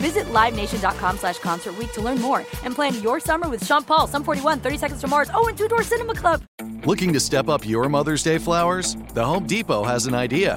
Visit LiveNation.com slash Concert to learn more and plan your summer with Sean Paul, Sum 41, 30 Seconds to Mars, oh, and Two Door Cinema Club. Looking to step up your Mother's Day flowers? The Home Depot has an idea.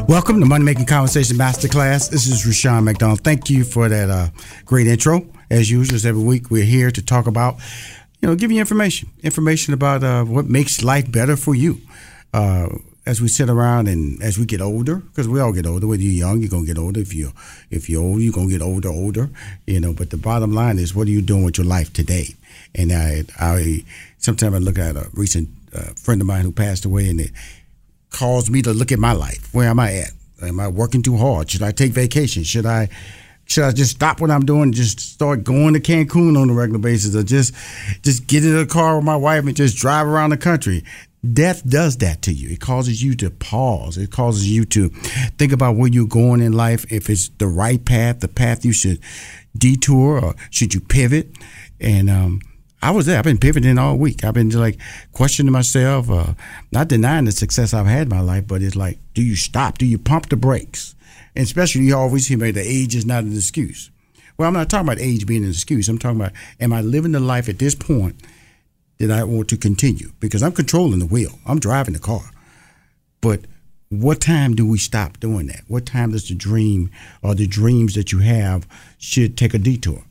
Welcome to Money Making Conversation Masterclass. This is Rushion McDonald. Thank you for that uh, great intro. As usual, as every week we're here to talk about, you know, give you information, information about uh, what makes life better for you. Uh, as we sit around and as we get older, because we all get older. Whether you're young, you're gonna get older. If you if you're old, you're gonna get older, older. You know. But the bottom line is, what are you doing with your life today? And I, I sometimes I look at a recent uh, friend of mine who passed away, and it caused me to look at my life. Where am I at? Am I working too hard? Should I take vacation? Should I should I just stop what I'm doing and just start going to Cancun on a regular basis or just just get in a car with my wife and just drive around the country? Death does that to you. It causes you to pause. It causes you to think about where you're going in life, if it's the right path, the path you should detour, or should you pivot. And um, I was there. I've been pivoting all week. I've been like questioning myself, uh, not denying the success I've had in my life, but it's like, do you stop? Do you pump the brakes? And especially, you always hear me, the age is not an excuse. Well, I'm not talking about age being an excuse. I'm talking about, am I living the life at this point that I want to continue? Because I'm controlling the wheel. I'm driving the car. But what time do we stop doing that? What time does the dream or the dreams that you have should take a detour?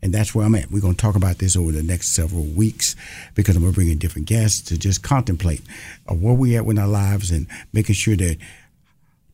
And that's where I'm at. We're going to talk about this over the next several weeks because I'm going to bring in different guests to just contemplate uh, where we at with our lives and making sure that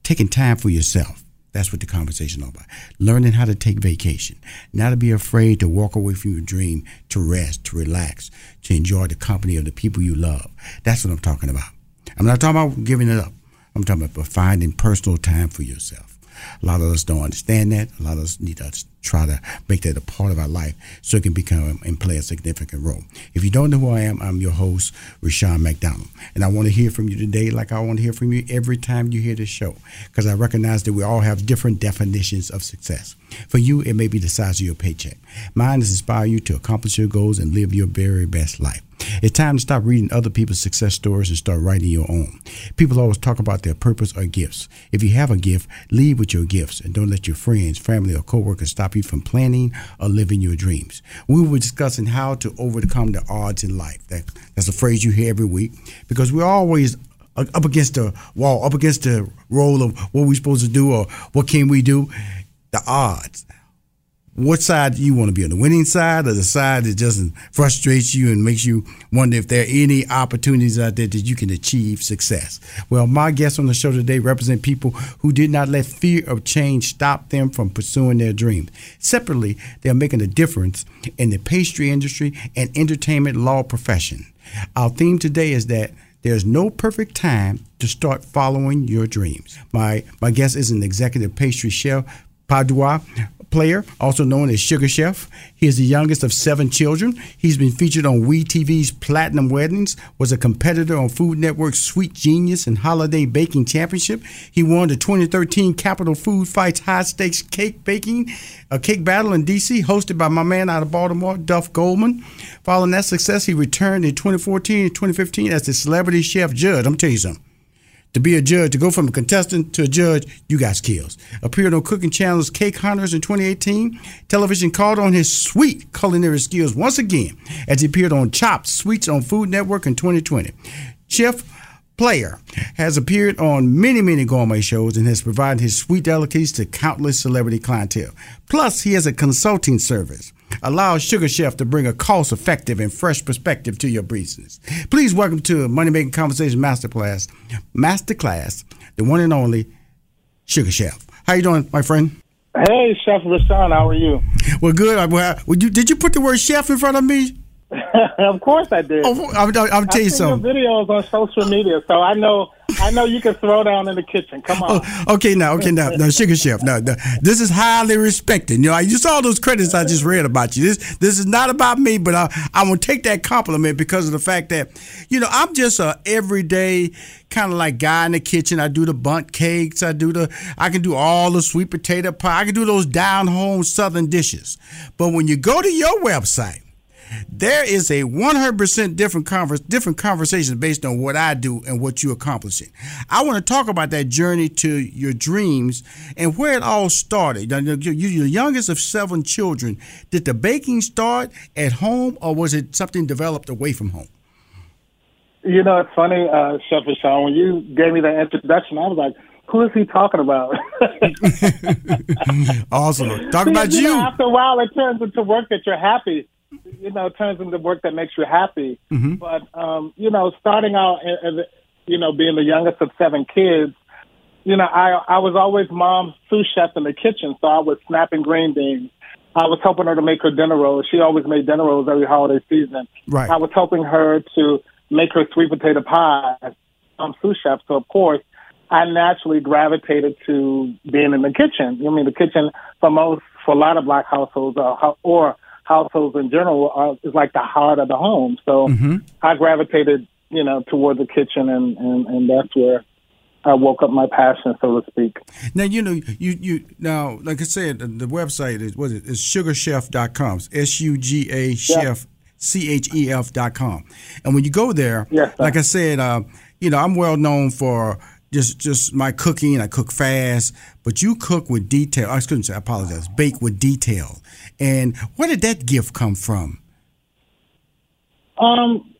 taking time for yourself. That's what the conversation is all about. Learning how to take vacation, not to be afraid to walk away from your dream, to rest, to relax, to enjoy the company of the people you love. That's what I'm talking about. I'm not talking about giving it up. I'm talking about finding personal time for yourself. A lot of us don't understand that. A lot of us need to try to make that a part of our life so it can become and play a significant role. If you don't know who I am, I'm your host, Rushion McDonald. And I want to hear from you today like I want to hear from you every time you hear this show because I recognize that we all have different definitions of success. For you, it may be the size of your paycheck. Mine is inspire you to accomplish your goals and live your very best life. It's time to stop reading other people's success stories and start writing your own. People always talk about their purpose or gifts. If you have a gift, lead with your gifts and don't let your friends, family, or coworkers stop you from planning or living your dreams. We were discussing how to overcome the odds in life. That, that's a phrase you hear every week because we're always up against the wall, up against the role of what we're supposed to do or what can we do. The odds what side do you want to be on the winning side or the side that just frustrates you and makes you wonder if there are any opportunities out there that you can achieve success? Well my guests on the show today represent people who did not let fear of change stop them from pursuing their dreams. Separately they're making a difference in the pastry industry and entertainment law profession. Our theme today is that There's no perfect time to start following your dreams. My my guest is an executive pastry chef, Padua player, also known as Sugar Chef. He is the youngest of seven children. He's been featured on WE TV's Platinum Weddings, was a competitor on Food Network's Sweet Genius and Holiday Baking Championship. He won the 2013 Capital Food Fights High Stakes Cake Baking, a cake battle in D.C., hosted by my man out of Baltimore, Duff Goldman. Following that success, he returned in 2014 and 2015 as the celebrity chef judge. I'm telling you something to be a judge, to go from a contestant to a judge, you got skills. Appeared on Cooking Channel's Cake Hunters in 2018. Television called on his sweet culinary skills once again as he appeared on Chopped Sweets on Food Network in 2020. Chef Player has appeared on many, many gourmet shows and has provided his sweet delicacies to countless celebrity clientele. Plus, he has a consulting service allows Sugar Chef to bring a cost effective and fresh perspective to your business. Please welcome to Money Making Conversation Masterclass, Masterclass, the one and only Sugar Chef. How you doing, my friend? Hey, Chef Rushion, how are you? Well, good. Well, you, did you put the word chef in front of me? of course I did. Oh, I'm, I'm tell you something. videos on social media, so I know I know you can throw down in the kitchen. Come on. Oh, okay, now, okay, now, now, sugar chef. Now, now, this is highly respected. You know, I you saw those credits I just read about you. This this is not about me, but I I will take that compliment because of the fact that, you know, I'm just a everyday kind of like guy in the kitchen. I do the Bundt cakes. I do the I can do all the sweet potato pie. I can do those down home southern dishes. But when you go to your website there is a 100% different converse, different conversation based on what I do and what you're accomplishing. I want to talk about that journey to your dreams and where it all started. You're the youngest of seven children. Did the baking start at home or was it something developed away from home? You know, it's funny, uh, Chef Rushion, when you gave me that introduction, I was like, who is he talking about? awesome. Talk about you. you. Know, after a while, it turns into work that you're happy you know, turns into work that makes you happy. Mm-hmm. But um, you know, starting out as you know, being the youngest of seven kids, you know, I I was always mom's sous chef in the kitchen, so I was snapping green beans. I was helping her to make her dinner rolls. She always made dinner rolls every holiday season. Right. I was helping her to make her sweet potato pie. I'm sous chef, so of course I naturally gravitated to being in the kitchen. I mean, the kitchen for most, for a lot of black households, uh, or households in general are, is like the heart of the home. So mm-hmm. I gravitated, you know, toward the kitchen, and, and and that's where I woke up my passion, so to speak. Now you know you you now like I said the, the website is what is it is sugachef.com. S U G A chef C H E F dot com. And when you go there, yes, like I said, uh, you know I'm well known for just just my cooking. I cook fast, but you cook with detail. I couldn't say. I apologize. Bake with detail. And where did that gift come from? Um,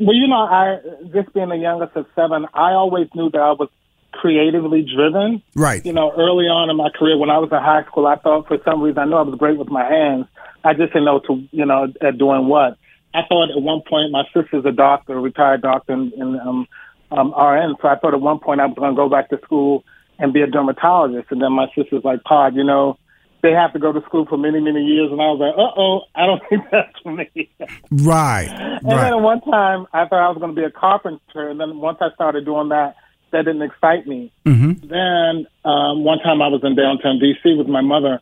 well, you know, I just being the youngest of seven, I always knew that I was creatively driven. Right. You know, early on in my career, when I was in high school, I thought for some reason I knew I was great with my hands. I just didn't know to you know at doing what. I thought at one point my sister's a doctor, a retired doctor and, in um, um, RN. So I thought at one point I was going to go back to school and be a dermatologist. And then my sister's like, Pod, you know, they have to go to school for many, many years. And I was like, uh oh, I don't think that's for me. Right. and right. then at one time, I thought I was going to be a carpenter. And then once I started doing that, that didn't excite me. Mm-hmm. Then um, one time I was in downtown D.C. with my mother.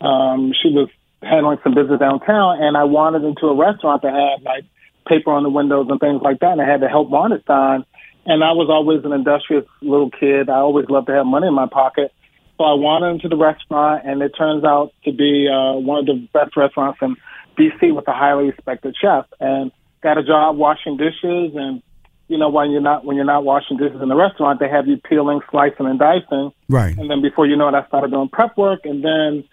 Um, she was handling some business downtown, and I wandered into a restaurant that had like paper on the windows and things like that, and I had to help Monistan. And I was always an industrious little kid. I always loved to have money in my pocket. So I wandered into the restaurant, and it turns out to be uh, one of the best restaurants in D.C. with a highly respected chef, and got a job washing dishes. And you know, when you're not when you're not washing dishes in the restaurant, they have you peeling, slicing, and dicing. Right. And then before you know it, I started doing prep work, and then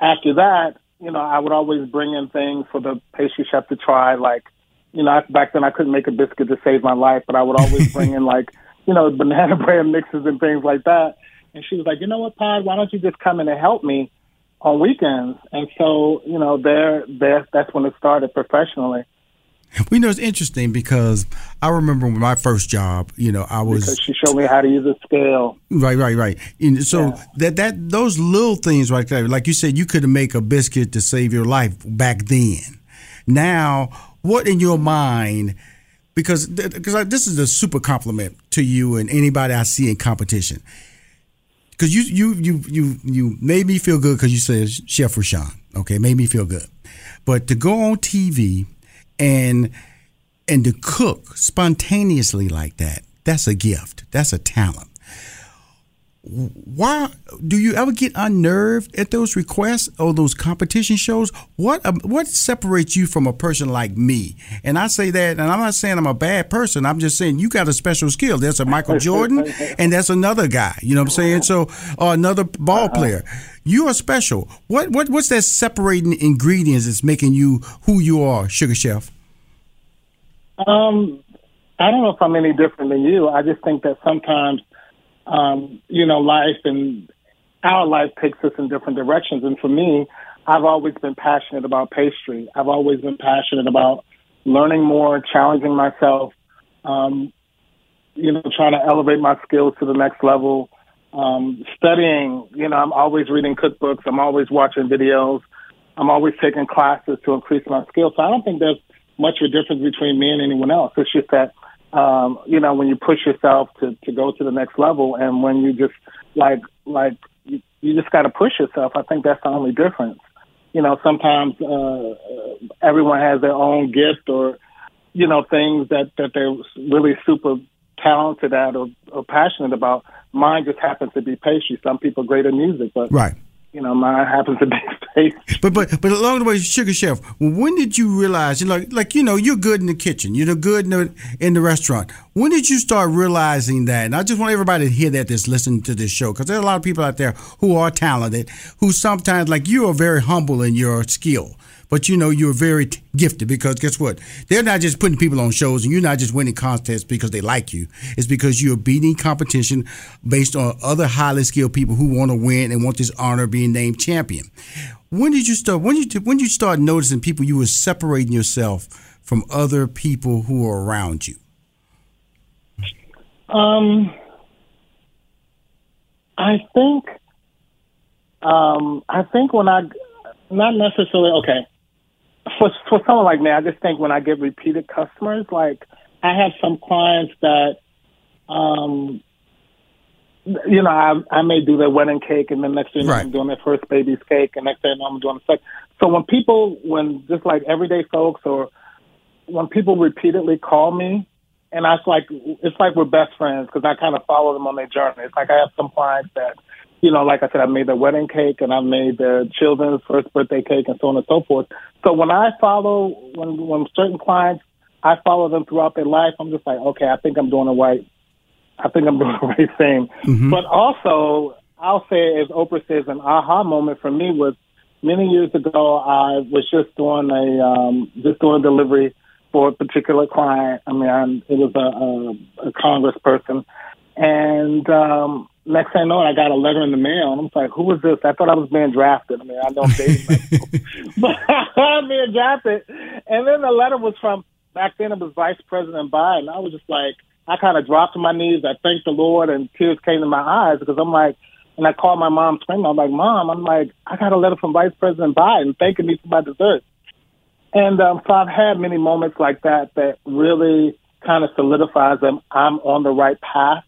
after that, you know, I would always bring in things for the pastry chef to try, like you know, back then I couldn't make a biscuit to save my life, but I would always bring in like, you know, banana bread mixes and things like that. And she was like, you know what, Pod, why don't you just come in and help me on weekends? And so, you know, there, there, that's when it started professionally. We know it's interesting because I remember when my first job. You know, I was because she showed me how to use a scale. Right, right, right. And so yeah. that that those little things right there, like you said, you could make a biscuit to save your life back then. Now, what in your mind because because this is a super compliment to you and anybody I see in competition. Because you you you you you made me feel good because you said Chef Rushion. Okay, made me feel good. But to go on TV and and to cook spontaneously like that, that's a gift. That's a talent why do you ever get unnerved at those requests or those competition shows? What um, what separates you from a person like me? And I say that, and I'm not saying I'm a bad person. I'm just saying you got a special skill. There's a Michael Jordan, and that's another guy. You know what I'm saying? So, or another ball uh-huh. player. You are special. What what what's that separating ingredients that's making you who you are, Sugar Chef? Um, I don't know if I'm any different than you. I just think that sometimes um, you know, life and our life takes us in different directions. And for me, I've always been passionate about pastry. I've always been passionate about learning more, challenging myself, um, you know, trying to elevate my skills to the next level. Um, studying, you know, I'm always reading cookbooks. I'm always watching videos. I'm always taking classes to increase my skills. So I don't think there's much of a difference between me and anyone else. It's just that um, you know, when you push yourself to, to go to the next level and when you just like, like, you, you just got to push yourself. I think that's the only difference. You know, sometimes, uh, everyone has their own gift or, you know, things that, that they're really super talented at or, or passionate about. Mine just happens to be pastry. Some people are great at music, but right you know, mine happens to be space. But but but along the way, Sugar Chef, when did you realize you know, like like you know you're good in the kitchen, you're good in the in the restaurant. When did you start realizing that? And I just want everybody to hear that that's listening to this show because there's a lot of people out there who are talented, who sometimes like you are very humble in your skill but you know you're very gifted because guess what? They're not just putting people on shows, and you're not just winning contests because they like you. It's because you're beating competition based on other highly skilled people who want to win and want this honor of being named champion. When did you start? When you when you start noticing people you were separating yourself from other people who are around you? Um, I think, um, I think when I, not necessarily okay for for someone like me, I just think when I get repeated customers, like I have some clients that, um, you know, I I may do their wedding cake, and then next thing right. I'm doing their first baby's cake, and next thing I'm doing the second. So when people, when just like everyday folks, or when people repeatedly call me, and I like it's like we're best friends because I kind of follow them on their journey. It's like I have some clients that you know, like I said, I made their wedding cake and I made their children's first birthday cake and so on and so forth. So when I follow, when when certain clients, I follow them throughout their life. I'm just like, okay, I think I'm doing the right, I think I'm doing the right thing. Mm-hmm. But also, I'll say, as Oprah says, an aha moment for me was many years ago. I was just doing a um, just doing a delivery for a particular client. I mean, I'm, it was a, a, a congressperson, and um, next thing I know, I got a letter in the mail, and I'm like, "Who is this?" I thought I was being drafted. I mean, I don't date, but I'm being drafted. And then the letter was from back then. It was Vice President Biden. I was just like, I kind of dropped to my knees. I thanked the Lord, and tears came to my eyes because I'm like, and I called my mom screaming. I'm like, "Mom, I'm like, I got a letter from Vice President Biden thanking me for my dessert." And um, so I've had many moments like that that really kind of solidifies that I'm on the right path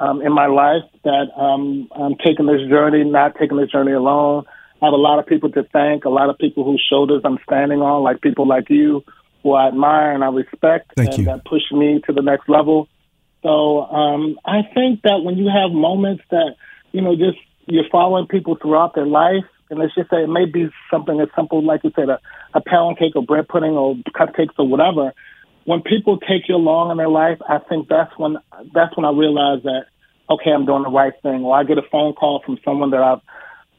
um, in my life that um, I'm taking this journey, not taking this journey alone. I have a lot of people to thank, a lot of people whose shoulders I'm standing on, like people like you, who I admire and I respect, thank and you. that push me to the next level. So um, I think that when you have moments that you know, just you're following people throughout their life, and let's just say it may be something as simple, like you said, a, a pound cake or bread pudding or cupcakes or whatever when people take you along in their life, I think that's when that's when I realize that okay, I'm doing the right thing. Or I get a phone call from someone that I've,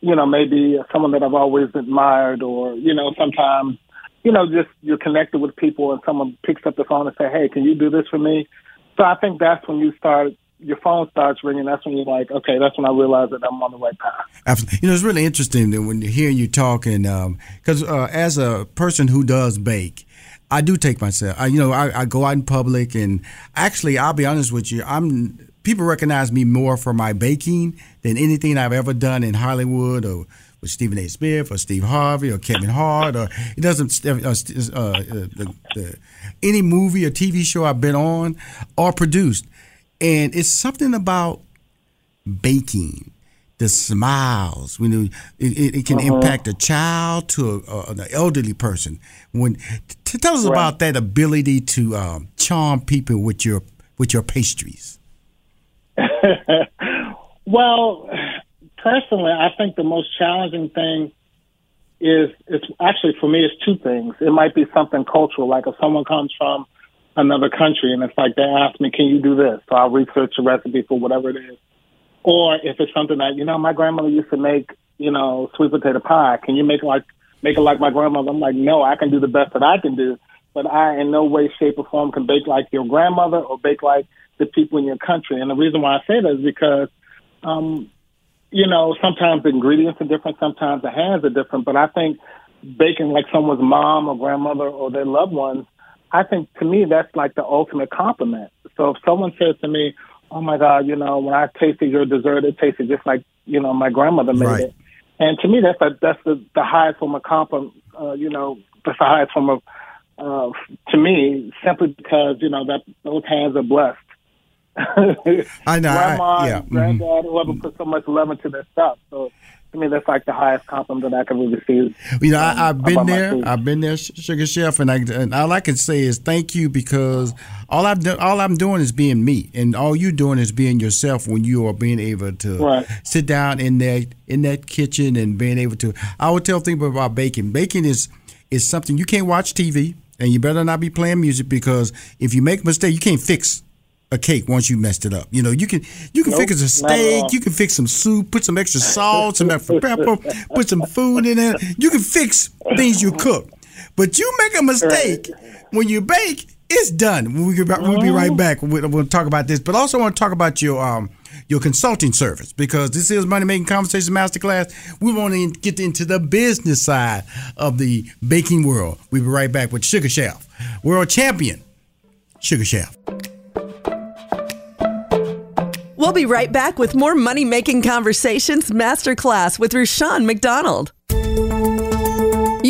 you know, maybe someone that I've always admired, or you know, sometimes, you know, just you're connected with people, and someone picks up the phone and say, "Hey, can you do this for me?" So I think that's when you start your phone starts ringing, that's when you're like, okay, that's when I realize that I'm on the right path. Absolutely. You know, it's really interesting that when you hear you talking, because um, uh, as a person who does bake, I do take myself. I, you know, I, I, go out in public, and actually, I'll be honest with you. I'm people recognize me more for my baking than anything I've ever done in Hollywood or with Stephen A. Smith or Steve Harvey or Kevin Hart or it doesn't uh, uh, uh, the, the, any movie or TV show I've been on or produced, and it's something about baking the smiles. When it, it, it can uh-huh. impact a child to a, an elderly person. When t- tell us right. about that ability to um, charm people with your with your pastries. Well personally i think the most challenging thing is it's actually for me it's two things. It might be something cultural like if someone comes from another country and it's like they ask me can you do this? So i'll research a recipe for whatever it is or if it's something that, you know, my grandmother used to make, you know, sweet potato pie. Can you make like make it like my grandmother? I'm like, no, I can do the best that I can do, but I in no way, shape, or form can bake like your grandmother or bake like the people in your country. And the reason why I say that is because, um, you know, sometimes the ingredients are different, sometimes the hands are different, but I think baking like someone's mom or grandmother or their loved ones, I think to me that's like the ultimate compliment. So if someone says to me, oh my God, you know, when I tasted your dessert, it tasted just like, you know, my grandmother made right. it. And to me, that's a, that's the, the highest form of compliment, uh, you know, that's the highest form of, uh, to me, simply because, you know, that those hands are blessed. I know. Grandma, I, yeah. granddad, mm-hmm. whoever put so much love into their stuff. So to me, that's like the highest compliment that I can receive. You know, um, I, have been there. I've been there, Sugar Chef, and, I, and all I can say is thank you because all I've done, all I'm doing is being me, and all you're doing is being yourself when you are being able to right. sit down in that in that kitchen and being able to. I would tell people about baking. Baking is is something you can't watch TV, and you better not be playing music because if you make a mistake, you can't fix a cake once you messed it up. You know, you can you can nope, fix a steak, you can fix some soup, put some extra salt, some extra pepper, put some food in there. You can fix things you cook. But you make a mistake when you bake, it's done. We'll, we'll be right back. We'll, we'll, talk about this, but also want to talk about your um your consulting service because this is Money Making Conversations Masterclass. We want to get into the business side of the baking world. We'll be right back with Sugar Chef, world champion, Sugar Chef. We'll be right back with more Money Making Conversations Masterclass with Rushion McDonald.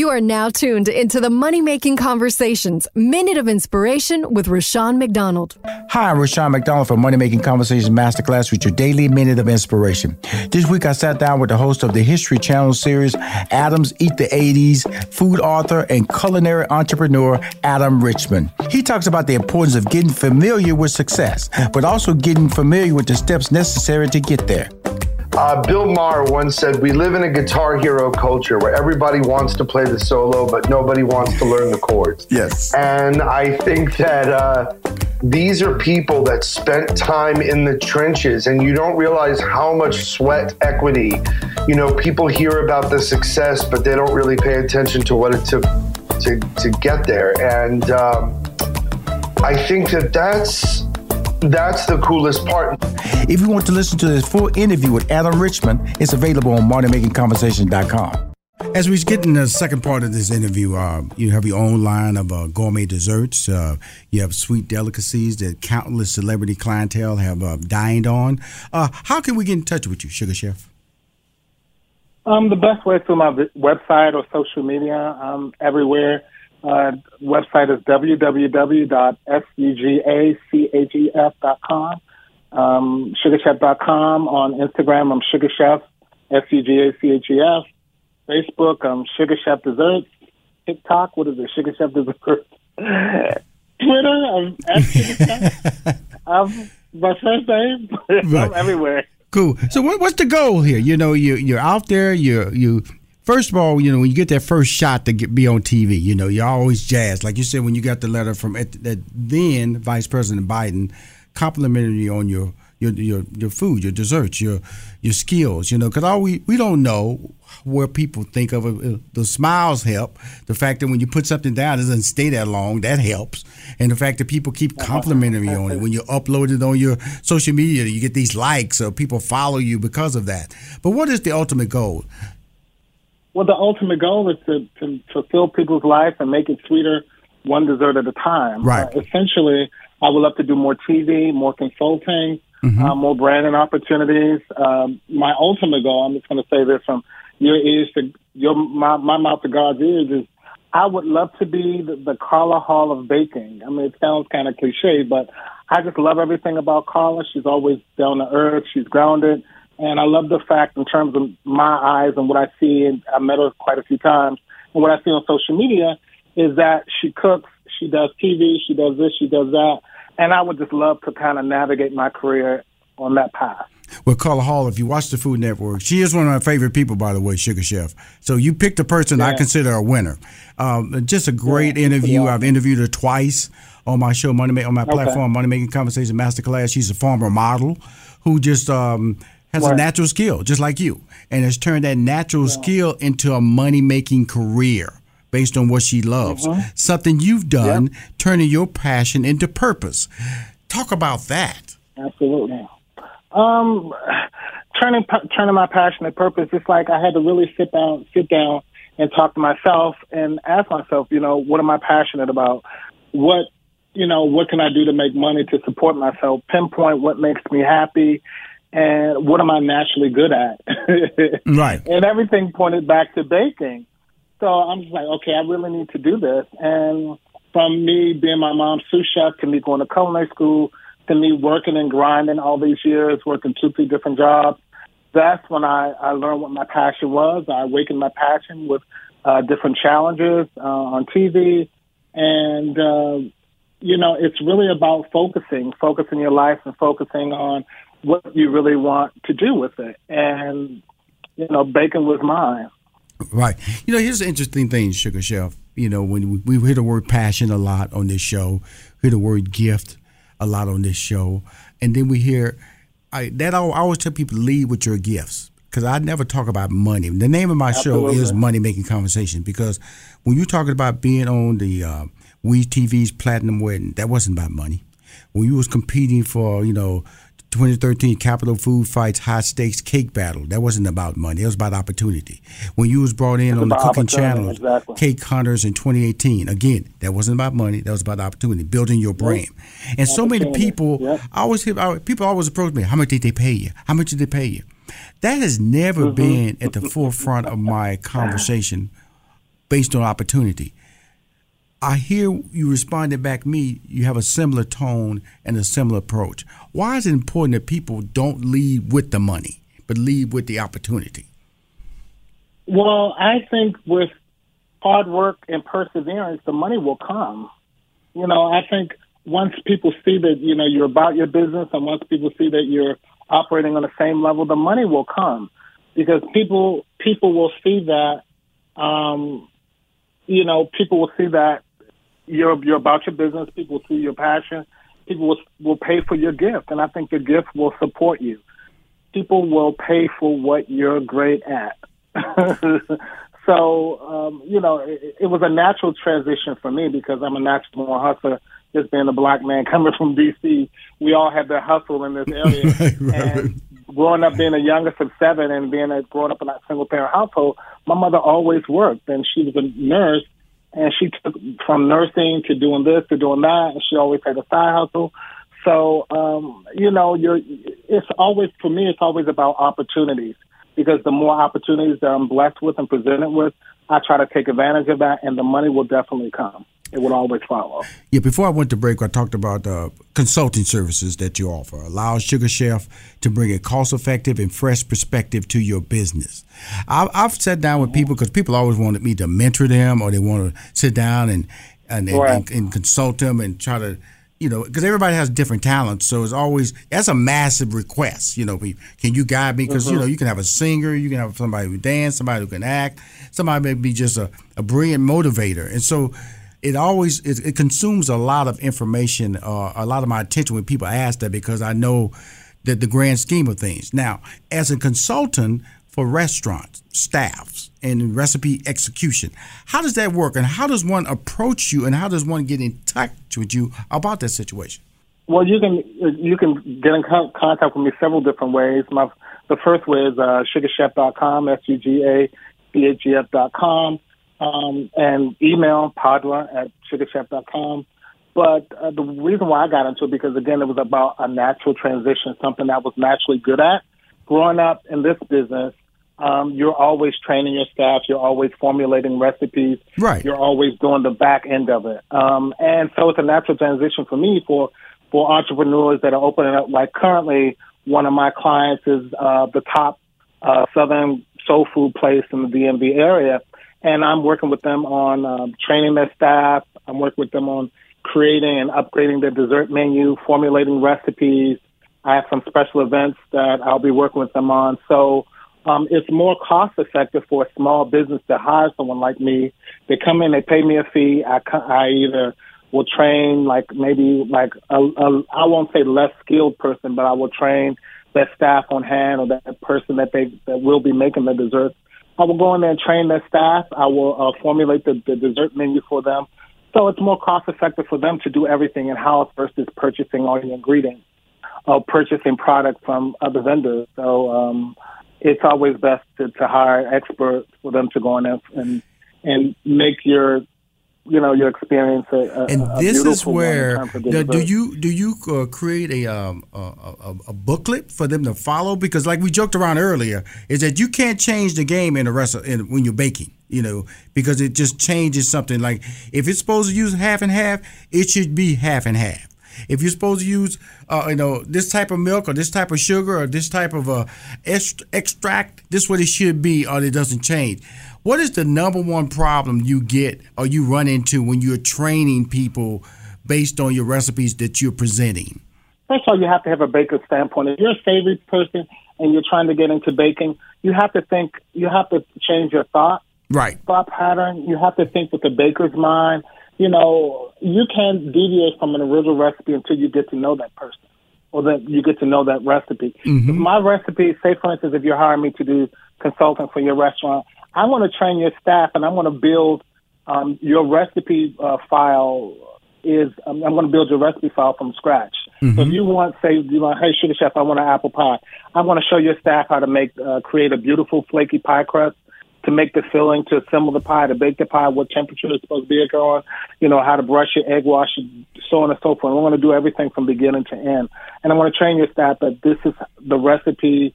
You are now tuned into the Money Making Conversations Minute of Inspiration with Rushion McDonald. Hi, I'm Rushion McDonald from Money Making Conversations Masterclass with your daily Minute of Inspiration. This week I sat down with the host of the History Channel series, Adam Eats the 80s, food author and culinary entrepreneur Adam Richman. He talks about the importance of getting familiar with success, but also getting familiar with the steps necessary to get there. Uh, Bill Maher once said, We live in a guitar hero culture where everybody wants to play the solo, but nobody wants to learn the chords. Yes. And I think that uh, these are people that spent time in the trenches, and you don't realize how much sweat equity. You know, people hear about the success, but they don't really pay attention to what it took to, to get there. And um, I think that that's that's the coolest part. If you want to listen to this full interview with Adam Richman, it's available on moneymakingconversation.com. As we get in the second part of this interview, uh, you have your own line of uh, gourmet desserts. Uh, you have sweet delicacies that countless celebrity clientele have uh, dined on. Uh, how can we get in touch with you, Sugar Chef? Um, the best way is through my website or social media. I'm everywhere. Uh, website is www.sugachef.com. Um, sugachef.com. On Instagram, I'm sugarchef, S-U-G-A-C-H-E-F. Facebook, I'm Sugar Chef Desserts. TikTok, what is it? Sugar Chef Desserts. Twitter, I'm at Sugar Chef. I'm my first name. I'm everywhere. Cool. So what, what's the goal here? You know, you you're out there. You you first of all, you know, when you get that first shot to get, be on TV, you know, you're always jazzed. Like you said, when you got the letter from that then Vice President Biden complimenting you on your your your, your food, your desserts, your your skills, you know, because all we we don't know where people think of it. Uh, the smiles help. The fact that when you put something down, it doesn't stay that long, that helps. And the fact that people keep complimenting you on it when you upload it on your social media, you get these likes or people follow you because of that. But what is the ultimate goal? Well, the ultimate goal is to, to fulfill people's life and make it sweeter one dessert at a time. Right. Uh, essentially, I would love to do more TV, more consulting, mm-hmm. uh, more branding opportunities. Um, my ultimate goal, I'm just going to say this from, your ears to your my, my mouth to God's ears is I would love to be the, the Carla Hall of baking. I mean, it sounds kind of cliche, but I just love everything about Carla. She's always down to earth. She's grounded. And I love the fact in terms of my eyes and what I see, and I met her quite a few times, and what I see on social media is that she cooks, she does TV, she does this, she does that. And I would just love to kind of navigate my career on that path. Well, Carla Hall, if you watch the Food Network, she is one of my favorite people, by the way, Sugar Chef. So you picked a person yeah. I consider a winner. Um, just a great yeah, interview. I've interviewed her twice on my show, Money on my okay. platform, Money Making Conversation Masterclass. She's a former model who just um, has a natural skill, just like you, and has turned that natural yeah. skill into a money making career based on what she loves. Mm-hmm. Something you've done, yep. turning your passion into purpose. Talk about that. Absolutely. Um, turning turning my passion to purpose. It's like I had to really sit down, sit down, and talk to myself and ask myself, you know, what am I passionate about? What you know, what can I do to make money to support myself? Pinpoint what makes me happy and what am I naturally good at? right. And everything pointed back to baking. So I'm just like, okay, I really need to do this. And from me being my mom's sous chef to me going to culinary school to me working and grinding all these years, working two, three different jobs, that's when I, I learned what my passion was. I awakened my passion with uh, different challenges uh, on TV. And, uh, you know, it's really about focusing, focusing your life and focusing on what you really want to do with it. And, you know, bacon was mine. Right. You know, here's the interesting thing, Sugar Chef. You know, when we, we hear the word passion a lot on this show, hear the word gift a lot on this show, and then we hear I, that I always tell people lead with your gifts because I never talk about money. The name of my Absolutely. show is Money Making Conversation because when you're talking about being on the uh, We TV's Platinum Wedding, that wasn't about money. When you was competing for, you know, 2013 Capital Food Fights High Stakes Cake Battle. That wasn't about money. It was about opportunity. When you was brought in on the cooking channel, exactly. Cake Hunters in 2018, again, that wasn't about money. That was about opportunity, building your brand. And so many people. I always hear, people always approach me, how much did they pay you? How much did they pay you? That has never mm-hmm. been at the forefront of my conversation based on opportunity. I hear you responded back me, you have a similar tone and a similar approach. Why is it important that people don't lead with the money, but lead with the opportunity? Well, I think with hard work and perseverance, the money will come. You know, I think once people see that, you know, you're about your business and once people see that you're operating on the same level, the money will come because people people will see that um, you know, people will see that you're you're about your business. People see your passion. People will will pay for your gift, and I think your gift will support you. People will pay for what you're great at. so um, you know, it, it was a natural transition for me because I'm a natural born hustler. Just being a black man coming from DC, we all have that hustle in this area. right, right. And growing up being the youngest of seven and being a growing up in a single parent household, my mother always worked, and she was a nurse and she took from nursing to doing this to doing that, and she always had a side hustle. So, um, you know, you're, it's always, for me, it's always about opportunities because the more opportunities that I'm blessed with and presented with, I try to take advantage of that, and the money will definitely come it would always follow. Yeah, before I went to break, I talked about uh, consulting services that you offer. Allow Sugar Chef to bring a cost effective and fresh perspective to your business. I, have sat down with people because people always wanted me to mentor them or they want to sit down and and, and, and, and consult them and try to you know, because everybody has different talents, so it's always that's a massive request. You know, can you guide me? Because mm-hmm. you know, you can have a singer, you can have somebody who dance, somebody who can act, somebody may be just a, a brilliant motivator, and so it always it, it consumes a lot of information, uh, a lot of my attention when people ask that because I know that the grand scheme of things. Now, as a consultant for restaurants, staffs, and recipe execution, how does that work, and how does one approach you, and how does one get in touch with you about that situation? Well, you can you can get in contact with me several different ways. My the first way is uh, sugachef.com, s u g a c h e f.com um, and email padua at sugachef.com. But uh, the reason why I got into it because again it was about a natural transition, something I was naturally good at. Growing up in this business, um, you're always training your staff. You're always formulating recipes. Right. You're always doing the back end of it. Um, and so it's a natural transition for me for for entrepreneurs that are opening up. Like currently, one of my clients is uh, the top uh, Southern soul food place in the DMV area, and I'm working with them on um, training their staff. I'm working with them on creating and upgrading their dessert menu, formulating recipes. I have some special events that I'll be working with them on. So um, it's more cost effective for a small business to hire someone like me. They come in, they pay me a fee. I, I either will train like maybe like a, a I won't say less skilled person, but I will train that staff on hand or that person that they that will be making the desserts. I will go in there and train their staff. I will uh, formulate the, the dessert menu for them. So it's more cost effective for them to do everything in house versus purchasing all the ingredients or purchasing product from other vendors. So um, it's always best to, to hire experts for them to go in and and, and make your you know your experience and a this is where now, do you do you uh, create a, um, a, a a booklet for them to follow? Because like we joked around earlier is that you can't change the game in the rest of, in, when you're baking you know because it just changes something. Like if it's supposed to use half and half it should be half and half if you're supposed to use, uh, you know, this type of milk or this type of sugar or this type of uh, est- extract, this is what it should be, or it doesn't change. What is the number one problem you get or you run into when you're training people based on your recipes that you're presenting? First of all, you have to have a baker's standpoint. If you're a savory person and you're trying to get into baking, you have to think, you have to change your thought, Right. thought pattern. You have to think with the baker's mind. You know, you can't deviate from an original recipe until you get to know that person or that you get to know that recipe. Mhm. My recipe, say for instance, if you're hiring me to do consulting for your restaurant, I want to train your staff and I want to build um, your recipe uh, file is um, I'm going to build your recipe file from scratch. So if you want, say, you want, hey, sugar chef, I want an apple pie. I want to show your staff how to make, uh, create a beautiful flaky pie crust, to make the filling, to assemble the pie, to bake the pie, what temperature it's supposed to be at on, you know, how to brush your egg wash, so on and so forth. I want to do everything from beginning to end, and I want to train your staff that this is the recipe.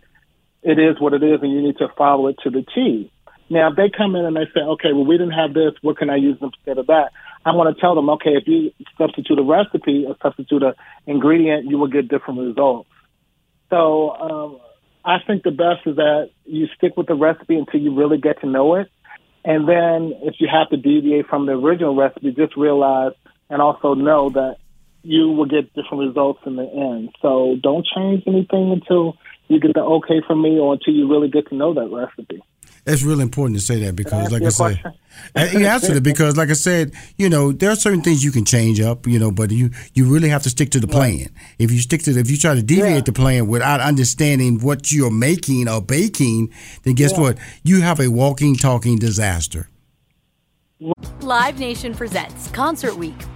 It is what it is, and you need to follow it to the T. Now, if they come in and they say, okay, well, we didn't have this, what can I use instead of that? I want to tell them, okay, if you substitute a recipe or substitute an ingredient, you will get different results. So um, I think the best is that you stick with the recipe until you really get to know it. And then if you have to deviate from the original recipe, just realize and also know that you will get different results in the end. So don't change anything until you get the okay from me or until you really get to know that recipe. That's really important to say that because, like I said, question? Uh, you answered it because, like I said, you know there are certain things you can change up, you know, but you you really have to stick to the plan. If you stick to the, if you try to deviate Yeah. the plan without understanding what you're making or baking, then guess Yeah. what? You have a walking, talking disaster. Live Nation presents Concert Week.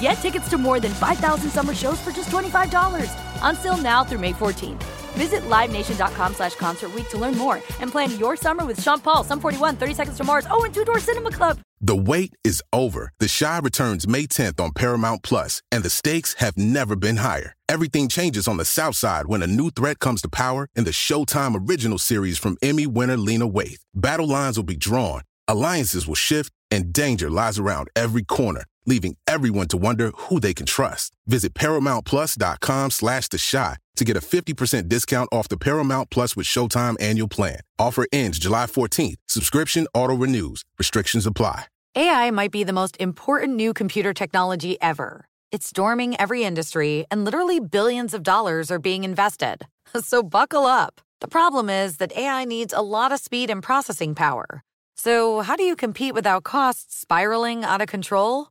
Get tickets to more than 5,000 summer shows for just $25. Until now through May 14th. Visit LiveNation.com slash Concert to learn more and plan your summer with Sean Paul, Sum 41, 30 Seconds to Mars, oh, and Two Door Cinema Club. The wait is over. The Chi returns May 10th on Paramount Plus, and the stakes have never been higher. Everything changes on the South Side when a new threat comes to power in the Showtime original series from Emmy winner Lena Waithe. Battle lines will be drawn, alliances will shift, and danger lies around every corner, leaving everyone to wonder who they can trust. Visit ParamountPlus.com slash The Chi to get a 50% discount off the Paramount Plus with Showtime annual plan. Offer ends July 14th. Subscription auto-renews. Restrictions apply. AI might be the most important new computer technology ever. It's storming every industry, and literally billions of dollars are being invested. So buckle up. The problem is that AI needs a lot of speed and processing power. So, how do you compete without costs spiraling out of control?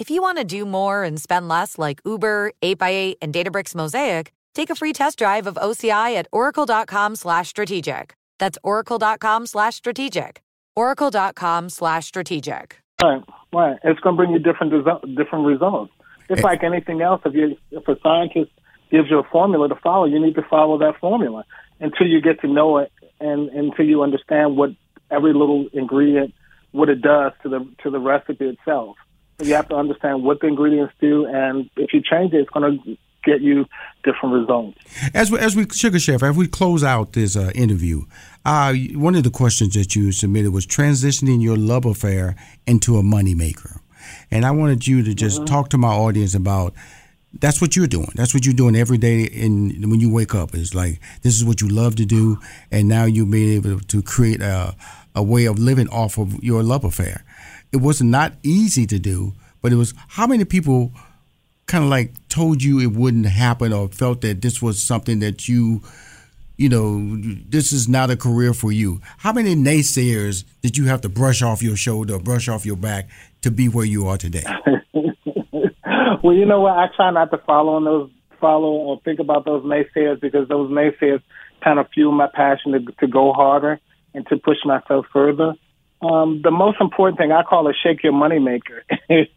If you want to do more and spend less like Uber, 8x8, and Databricks Mosaic, take a free test drive of OCI at oracle.com slash strategic. That's oracle.com slash strategic. oracle.com slash strategic. Right, right. It's going to bring you different resu- different results. It's like anything else. If you if a scientist gives you a formula to follow, you need to follow that formula until you get to know it and until you understand what every little ingredient what it does to the to the recipe itself. You have to understand what the ingredients do, and if you change it, it's going to get you different results. As we, as we SugaChef, as we close out this uh, interview, uh, one of the questions that you submitted was transitioning your love affair into a moneymaker, and I wanted you to just Mm-hmm. talk to my audience about. That's what you're doing. That's what you're doing every day. In when you wake up, it's like this is what you love to do, and now you've been able to create a, a way of living off of your love affair. It was not easy to do, but it was. How many people kind of like told you it wouldn't happen or felt that this was something that you you know this is not a career for you how many naysayers did you have to brush off your shoulder brush off your back to be where you are today well, you know what? I try not to follow on those follow or think about those naysayers because those naysayers kind of fuel my passion to, to go harder and to push myself further. Um, the most important thing I call it shake your moneymaker. and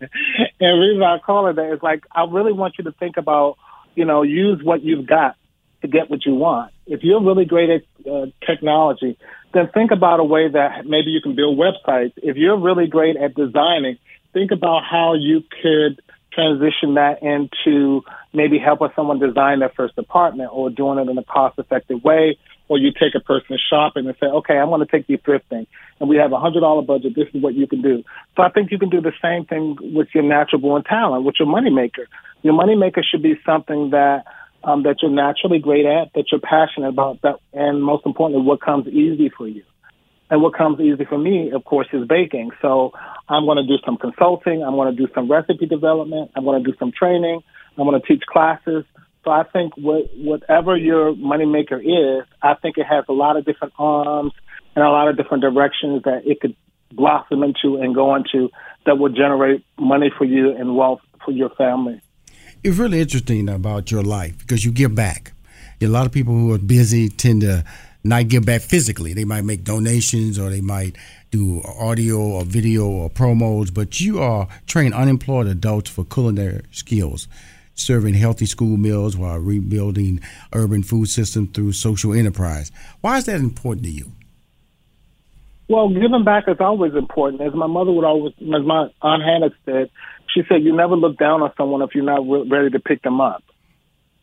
the reason I call it that is like I really want you to think about, you know, use what you've got to get what you want. If you're really great at uh, technology, then think about a way that maybe you can build websites. If you're really great at designing, think about how you could transition that into maybe helping someone design their first apartment or doing it in a cost effective way. Or you take a person shopping and say, okay, I'm going to take you thrifting and we have a hundred dollar budget. This is what you can do. So I think you can do the same thing with your natural born talent, with your moneymaker. Your moneymaker should be something that um, that you're naturally great at, that you're passionate about, that, and most importantly, what comes easy for you. And what comes easy for me, of course, is baking. So I'm going to do some consulting. I'm going to do some recipe development. I'm going to do some training. I'm going to teach classes. So I think what, whatever your moneymaker is, I think it has a lot of different arms and a lot of different directions that it could blossom into and go into that will generate money for you and wealth for your family. it's really interesting about your life because you give back. A lot of people who are busy tend to not give back physically. They might make donations or they might do audio or video or promos but you are training unemployed adults for culinary skills serving healthy school meals while rebuilding urban food systems through social enterprise why is that important to you Well, giving back is always important. As my mother would always, as my aunt Hannah said, she said, "You never look down on someone if you're not re- ready to pick them up."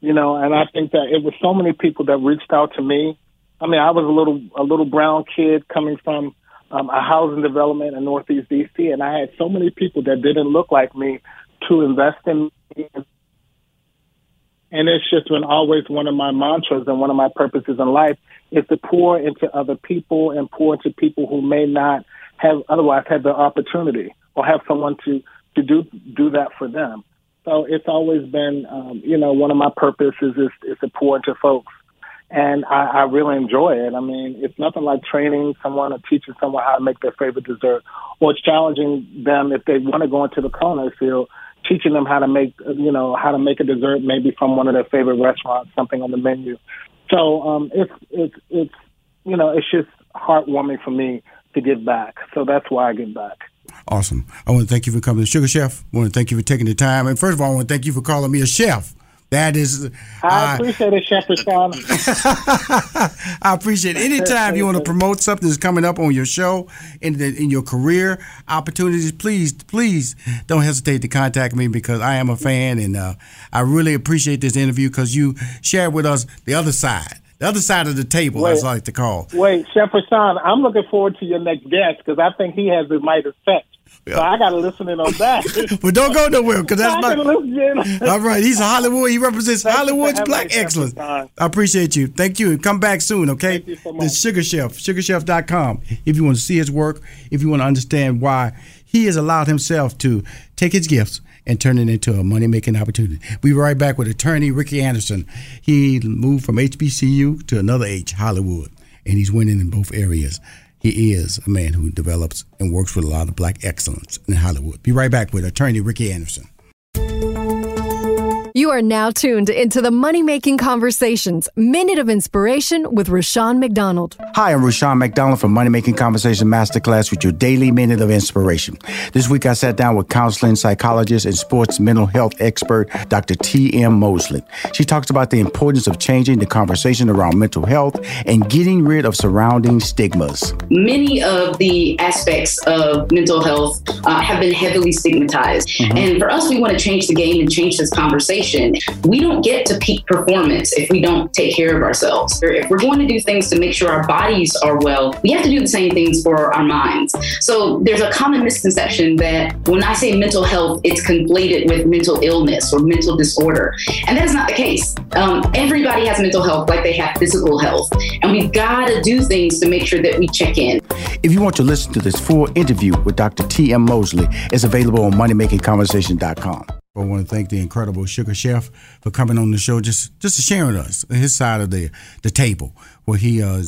You know, and I think that it was so many people that reached out to me. I mean, I was a little a little brown kid coming from um, a housing development in Northeast DC, and I had so many people that didn't look like me to invest in me. And it's just been always one of my mantras and one of my purposes in life is to pour into other people and pour into people who may not have otherwise had the opportunity or have someone to to do do that for them. So it's always been, um, you know, one of my purposes is, is to pour into folks, and I, I really enjoy it. I mean, it's nothing like training someone or teaching someone how to make their favorite dessert, or challenging them if they want to go into the culinary field, teaching them how to make, you know, how to make a dessert maybe from one of their favorite restaurants, something on the menu. So um, it's it's it's you know, it's just heartwarming for me to give back. So that's why I give back. Awesome. I want to thank you for coming to SugaChef. I want to thank you for taking the time. And first of all, I want to thank you for calling me a chef. That is, I appreciate it, Rushion. I appreciate it. Anytime you want to promote something that's coming up on your show in the, in your career opportunities, please, please don't hesitate to contact me because I am a fan and uh, I really appreciate this interview because you shared with us the other side, the other side of the table, as I like to call. Wait, Rushion, I'm looking forward to your next guest because I think he has the Midas touch. So I got to listen in on that. but don't go nowhere because that's I my. All right, he's a Hollywood. He represents Thank Hollywood's black excellence. I appreciate you. Thank you. Come back soon, okay? Thank you so The. Sugar Chef, sugachef.com. If you want to see his work, if you want to understand why he has allowed himself to take his gifts and turn it into a money making opportunity. We'll be right back with attorney Ricky Anderson. He moved from HBCU to another H, Hollywood, and he's winning in both areas. He is a man who develops and works with a lot of black excellence in Hollywood. Be right back with attorney Ricky Anderson. You are now tuned into the Money Making Conversations Minute of Inspiration with Rushion McDonald. Hi, I'm Rushion McDonald from Money Making Conversation Masterclass with your daily minute of inspiration. This week I sat down with counseling psychologist and sports mental health expert Dr. T.M. Mosley. She talks about the importance of changing the conversation around mental health and getting rid of surrounding stigmas. Many of the aspects of mental health uh, have been heavily stigmatized. Mm-hmm. And for us, we want to change the game and change this conversation we don't get to peak performance if we don't take care of ourselves. If we're going to do things to make sure our bodies are well, we have to do the same things for our minds. So there's a common misconception that when I say mental health, it's conflated with mental illness or mental disorder. And that is not the case. Um, everybody has mental health like they have physical health. And we've got to do things to make sure that we check in. If you want to listen to this full interview with Dr. T.M. Mosley, it's available on moneymakingconversation.com. I want to thank the incredible SugaChef for coming on the show, just just sharing us his side of the the table. Where he uh,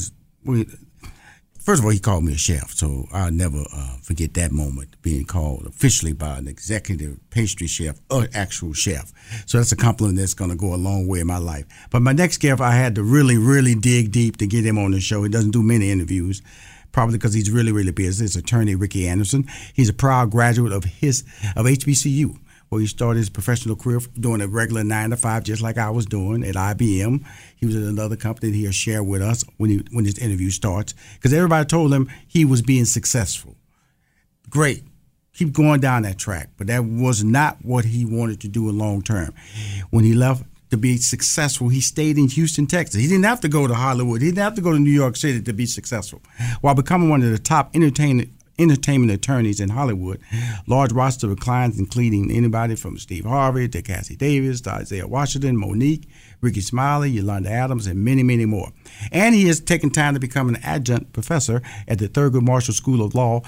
first of all, he called me a chef, so I'll never uh, forget that moment being called officially by an executive pastry chef, an actual chef. So that's a compliment that's going to go a long way in my life. But my next guest, I had to really, really dig deep to get him on the show. He doesn't do many interviews probably because he's really, really busy. It's attorney Ricky Anderson. He's a proud graduate of his of HBCU where he started his professional career doing a regular nine to five, just like I was doing at IBM. He was at another company that he'll share with us when he when his interview starts, because everybody told him he was being successful. Great, keep going down that track, but that was not what he wanted to do in long term. When he left to be successful, he stayed in Houston, Texas. He didn't have to go to Hollywood. He didn't have to go to New York City to be successful. While becoming one of the top entertainment entertainment attorneys in Hollywood. Large roster of clients, including anybody from Steve Harvey to Cassi Davis to Isaiah Washington, Monique, Rickey Smiley, Yolanda Adams, and many, many more. And he has taken time to become an adjunct professor at the Thurgood Marshall School of Law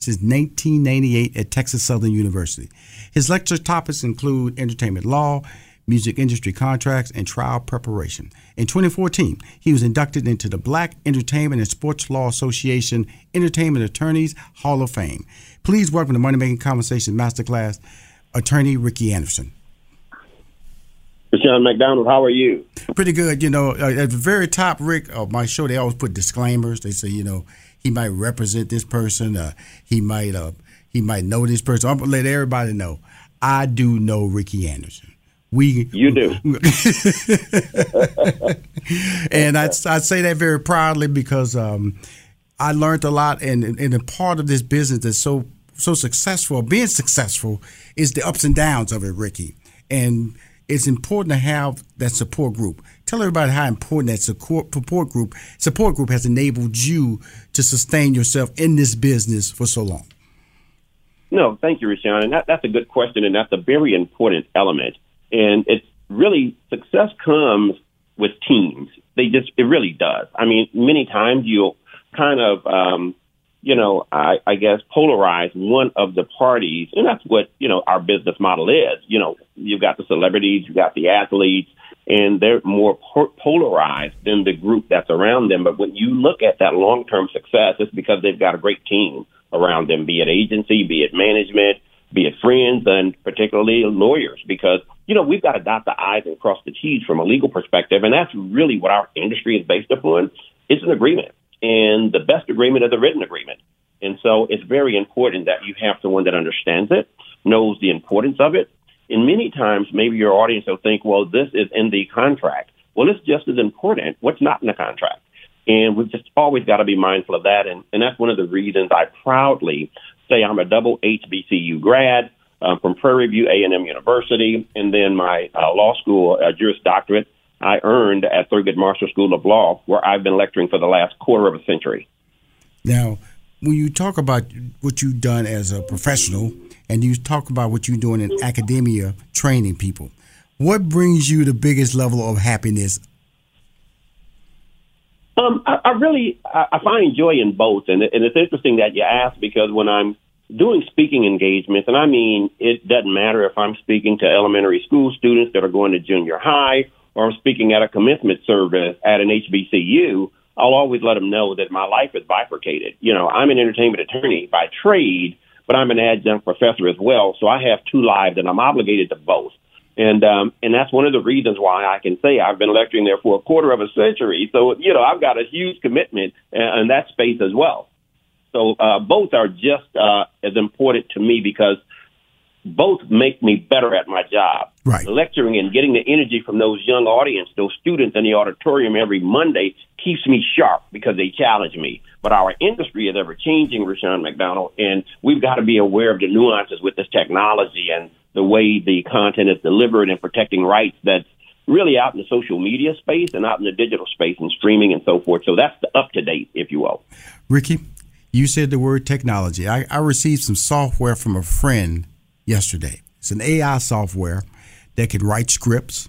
since 1998 at Texas Southern University. His lecture topics include entertainment law, music industry contracts, and trial preparation. In 2014, he was inducted into the Black Entertainment and Sports Law Association Entertainment Attorneys Hall of Fame. Please welcome to Money Making Conversation Masterclass, Attorney Ricky Anderson. Rushion McDonald, how are you? Pretty good. You know, uh, at the very top, Rick, of my show, they always put disclaimers. They say, you know, he might represent this person. Uh, he might, uh, he might know this person. I'm gonna let everybody know. I do know Ricky Anderson. We you do, and I, I say that very proudly because um, I learned a lot, and and a part of this business that's so so successful, being successful, is the ups and downs of it, Ricky, and it's important to have that support group. Tell everybody how important that support support group support group has enabled you to sustain yourself in this business for so long. No, thank you, Rushion, and that, that's a good question, and that's a very important element and it's really success comes with teams. They just it really does. I mean, many times you'll kind of um, you know, I, I guess polarize one of the parties, and that's what you know our business model is. You know, you've got the celebrities, you've got the athletes, and they're more polarized than the group that's around them. But when you look at that long-term success, it's because they've got a great team around them, be it agency, be it management, be it friends, and particularly lawyers, because you know, we've got to dot the I's and cross the T's from a legal perspective. And that's really what our industry is based upon. It's an agreement. And the best agreement is a written agreement. And so it's very important that you have someone that understands it, knows the importance of it. And many times, maybe your audience will think, well, this is in the contract. Well, it's just as important. What's not in the contract? And we've just always got to be mindful of that. And, and that's one of the reasons I proudly say I'm a double HBCU grad um, from Prairie View A&M University, and then my uh, law school uh, Juris Doctorate I earned at Thurgood Marshall School of Law, where I've been lecturing for the last quarter of a century. Now, when you talk about what you've done as a professional, and you talk about what you're doing in academia, training people, what brings you the biggest level of happiness? Um, I, I really I, I find joy in both, and, and it's interesting that you ask because when I'm doing speaking engagements, and I mean, it doesn't matter if I'm speaking to elementary school students that are going to junior high or I'm speaking at a commencement service at an HBCU. I'll always let them know that my life is bifurcated. You know, I'm an entertainment attorney by trade, but I'm an adjunct professor as well. So I have two lives, and I'm obligated to both. And um, and that's one of the reasons why I can say I've been lecturing there for a quarter of a century. So you know I've got a huge commitment in, in that space as well. So uh, both are just uh, as important to me because both make me better at my job. Right. Lecturing and getting the energy from those young audience, those students in the auditorium every Monday keeps me sharp because they challenge me. But our industry is ever changing, Rushion McDonald, and we've got to be aware of the nuances with this technology and the way the content is delivered and protecting rights that's really out in the social media space and out in the digital space and streaming and so forth. So that's the up to date, if you will. Ricky, you said the word technology. I, I received some software from a friend yesterday. It's an AI software that can write scripts,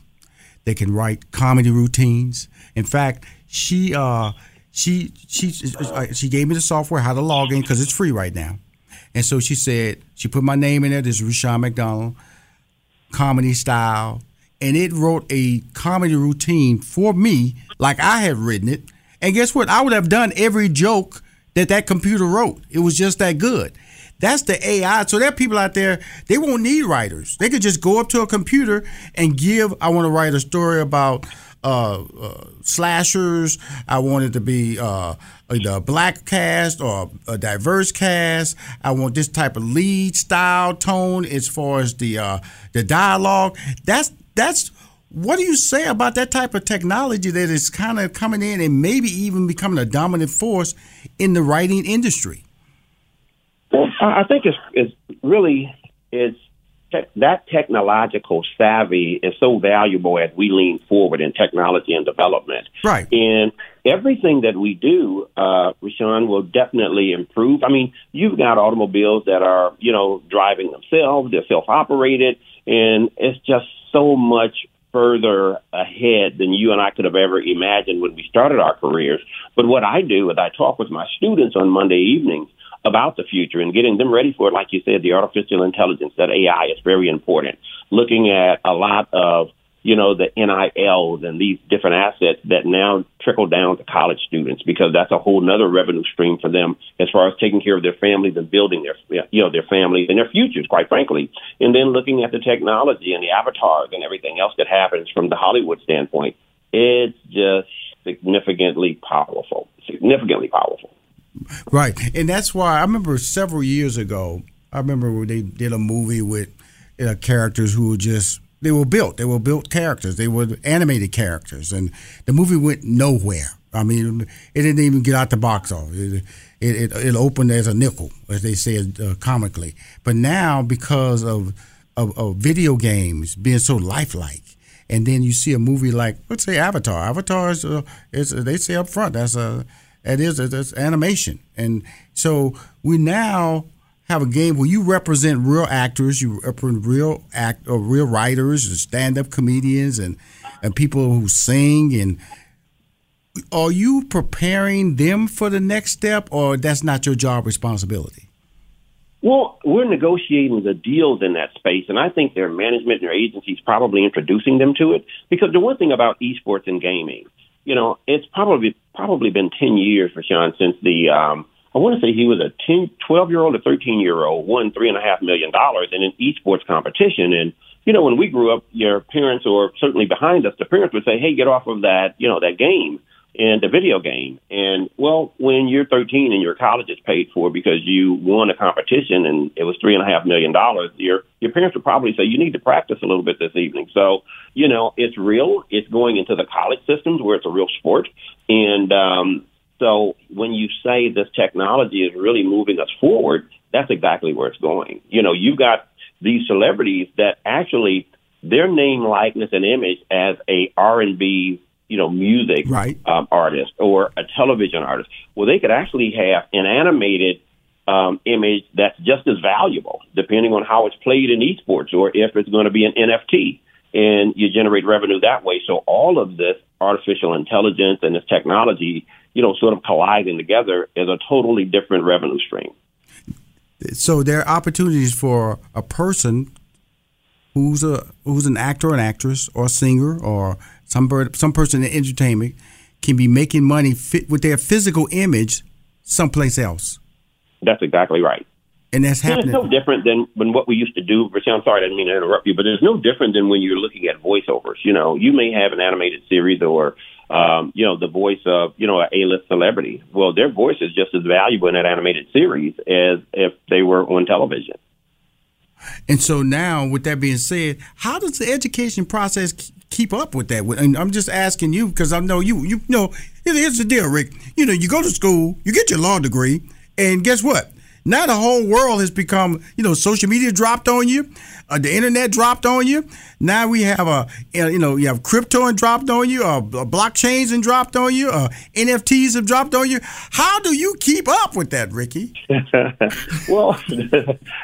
that can write comedy routines. In fact, she uh, she she uh, she gave me the software how to log in because it's free right now. And so she said she put my name in there. This is Rushion McDonald, comedy style, and it wrote a comedy routine for me like I had written it. And guess what? I would have done every joke that that computer wrote. It was just that good. That's the AI. So there are people out there, they won't need writers. They could just go up to a computer and give, I want to write a story about uh, uh, slashers. I want it to be uh, a black cast or a diverse cast. I want this type of lead style tone as far as the uh, the dialogue. That's that's what do you say about that type of technology that is kind of coming in and maybe even becoming a dominant force in the writing industry? Well, I think it's, it's really it's that technological savvy is so valuable as we lean forward in technology and development. Right. And everything that we do, uh, Rushion, will definitely improve. I mean, you've got automobiles that are, you know, driving themselves, they're self operated, and it's just so much further ahead than you and I could have ever imagined when we started our careers. But what I do is I talk with my students on Monday evenings about the future and getting them ready for it. Like you said, the artificial intelligence, that AI is very important. Looking at a lot of, you know, the NILs and these different assets that now trickle down to college students because that's a whole nother revenue stream for them as far as taking care of their families and building their, you know, their families and their futures, quite frankly. And then looking at the technology and the avatars and everything else that happens from the Hollywood standpoint, it's just significantly powerful, significantly powerful. Right, and that's why I remember several years ago. I remember when they did a movie with you know, characters who were just they were built. They were built characters. They were animated characters, and the movie went nowhere. I mean, it didn't even get out the box office. It, it, it, opened as a nickel, as they said uh, comically. But now, because of, of, of video games being so lifelike, and then you see a movie like let's say Avatar. Avatar is, uh, is they say up front that's a it is it's animation, and so we now have a game where you represent real actors, you represent real act or real writers, and stand-up comedians, and and people who sing. And are you preparing them for the next step, or that's not your job responsibility? Well, we're negotiating the deals in that space, and I think their management and their agencies probably introducing them to it. Because the one thing about esports and gaming you know, it's probably probably been 10 years for Sean since the, um, I want to say he was a 10, 12 year old or 13 year old, won three and a half million dollars in an esports competition. And, you know, when we grew up, your parents or certainly behind us, the parents would say, Hey, get off of that, you know, that game and the video game. And well, when you're 13 and your college is paid for because you won a competition and it was three and a half million dollars, your your parents would probably say you need to practice a little bit this evening. So you know it's real. It's going into the college systems where it's a real sport. And um, so when you say this technology is really moving us forward, that's exactly where it's going. You know, you've got these celebrities that actually their name, likeness, and image as a R and B you know, music right. um, artist or a television artist. Well, they could actually have an animated um, image that's just as valuable, depending on how it's played in esports or if it's going to be an NFT, and you generate revenue that way. So all of this artificial intelligence and this technology, you know, sort of colliding together is a totally different revenue stream. So there are opportunities for a person who's a who's an actor, an actress, or a singer, or some bird, some person in entertainment can be making money fit with their physical image someplace else. That's exactly right. And that's And. It's no different than when what we used to do. I'm sorry, I didn't mean to interrupt you, but it's no different than when you're looking at voiceovers. You know, you may have an animated series or, um, you know, the voice of, you know, a A-list celebrity. Well, their voice is just as valuable in that animated series as if they were on television. And so now, with that being said, how does the education process keep up with that? And I'm just asking you because I know you. You know, here's the deal, Rick. You know, you go to school, you get your law degree, and guess what? Now the whole world has become, you know, social media dropped on you, uh, the internet dropped on you. Now we have a, uh, you know, you have crypto and dropped on you, uh, uh, blockchains and dropped on you, uh, NFTs have dropped on you. How do you keep up with that, Ricky? well,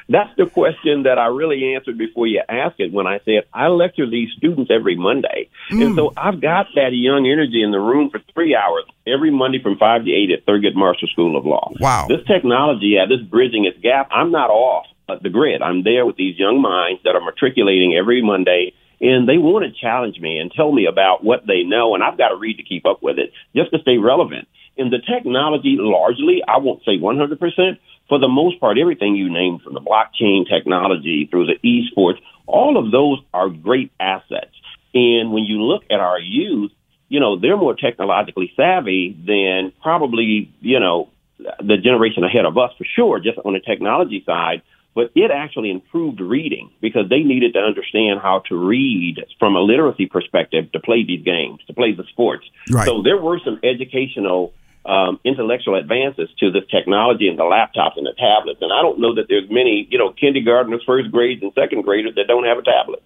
that's the question that I really answered before you asked it when I said I lecture these students every Monday. And so I've got that young energy in the room for three hours every Monday from 5 to 8 at Thurgood Marshall School of Law. Wow. This technology, yeah, this bridging its gap, I'm not off the grid. I'm there with these young minds that are matriculating every Monday. And they want to challenge me and tell me about what they know, and I've got to read to keep up with it just to stay relevant. And the technology, largely, I won't say 100%, for the most part, everything you named from the blockchain technology through the esports, all of those are great assets. And when you look at our youth, you know, they're more technologically savvy than probably, you know, the generation ahead of us for sure, just on the technology side. But it actually improved reading because they needed to understand how to read from a literacy perspective to play these games, to play the sports. Right. So there were some educational um, intellectual advances to this technology and the laptops and the tablets. And I don't know that there's many, you know, kindergartners, first grades, and second graders that don't have a tablet.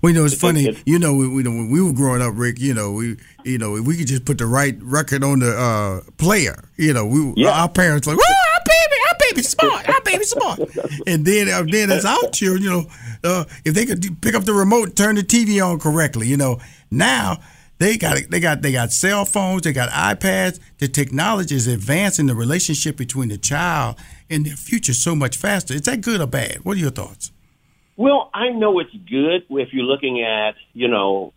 Well, you know, it's funny. You know, we, we, when we were growing up, Rick. You know, we, you know, if we could just put the right record on the uh, player. You know, we, our parents were like, "Woo, our baby, our baby smart, our baby smart." and then, uh, then as our children, you know, uh, if they could pick up the remote, turn the TV on correctly, you know, now they got they got they got cell phones, they got iPads. The technology is advancing the relationship between the child and their future so much faster. Is that good or bad? What are your thoughts? Well, I know it's good if you're looking at, you know,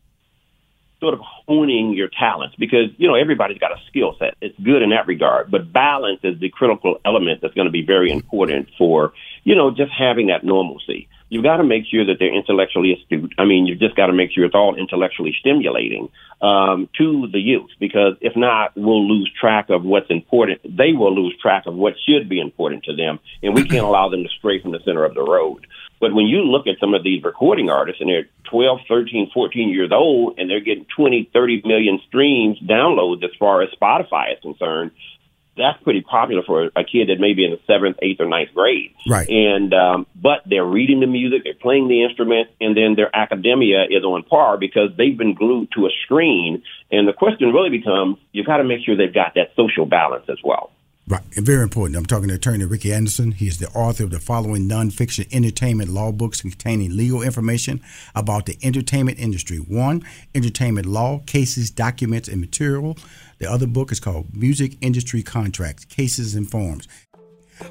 sort of honing your talents because, you know, everybody's got a skill set. It's good in that regard, but balance is the critical element that's going to be very important for, you know, just having that normalcy. You've got to make sure that they're intellectually astute. I mean, you've just got to make sure it's all intellectually stimulating um, to the youth because if not, we'll lose track of what's important. They will lose track of what should be important to them, and we can't allow them to stray from the center of the road. But when you look at some of these recording artists and they're 12, 13, 14 years old and they're getting 20, 30 million streams, downloads as far as Spotify is concerned, that's pretty popular for a kid that may be in the seventh, eighth, or ninth grade. Right. And um, but they're reading the music, they're playing the instrument, and then their academia is on par because they've been glued to a screen. And the question really becomes, you've got to make sure they've got that social balance as well. Right, and very important. I'm talking to attorney Ricky Anderson. He is the author of the following nonfiction entertainment law books containing legal information about the entertainment industry. One, entertainment law, cases, documents, and material. The other book is called Music Industry Contracts, Cases and Forms.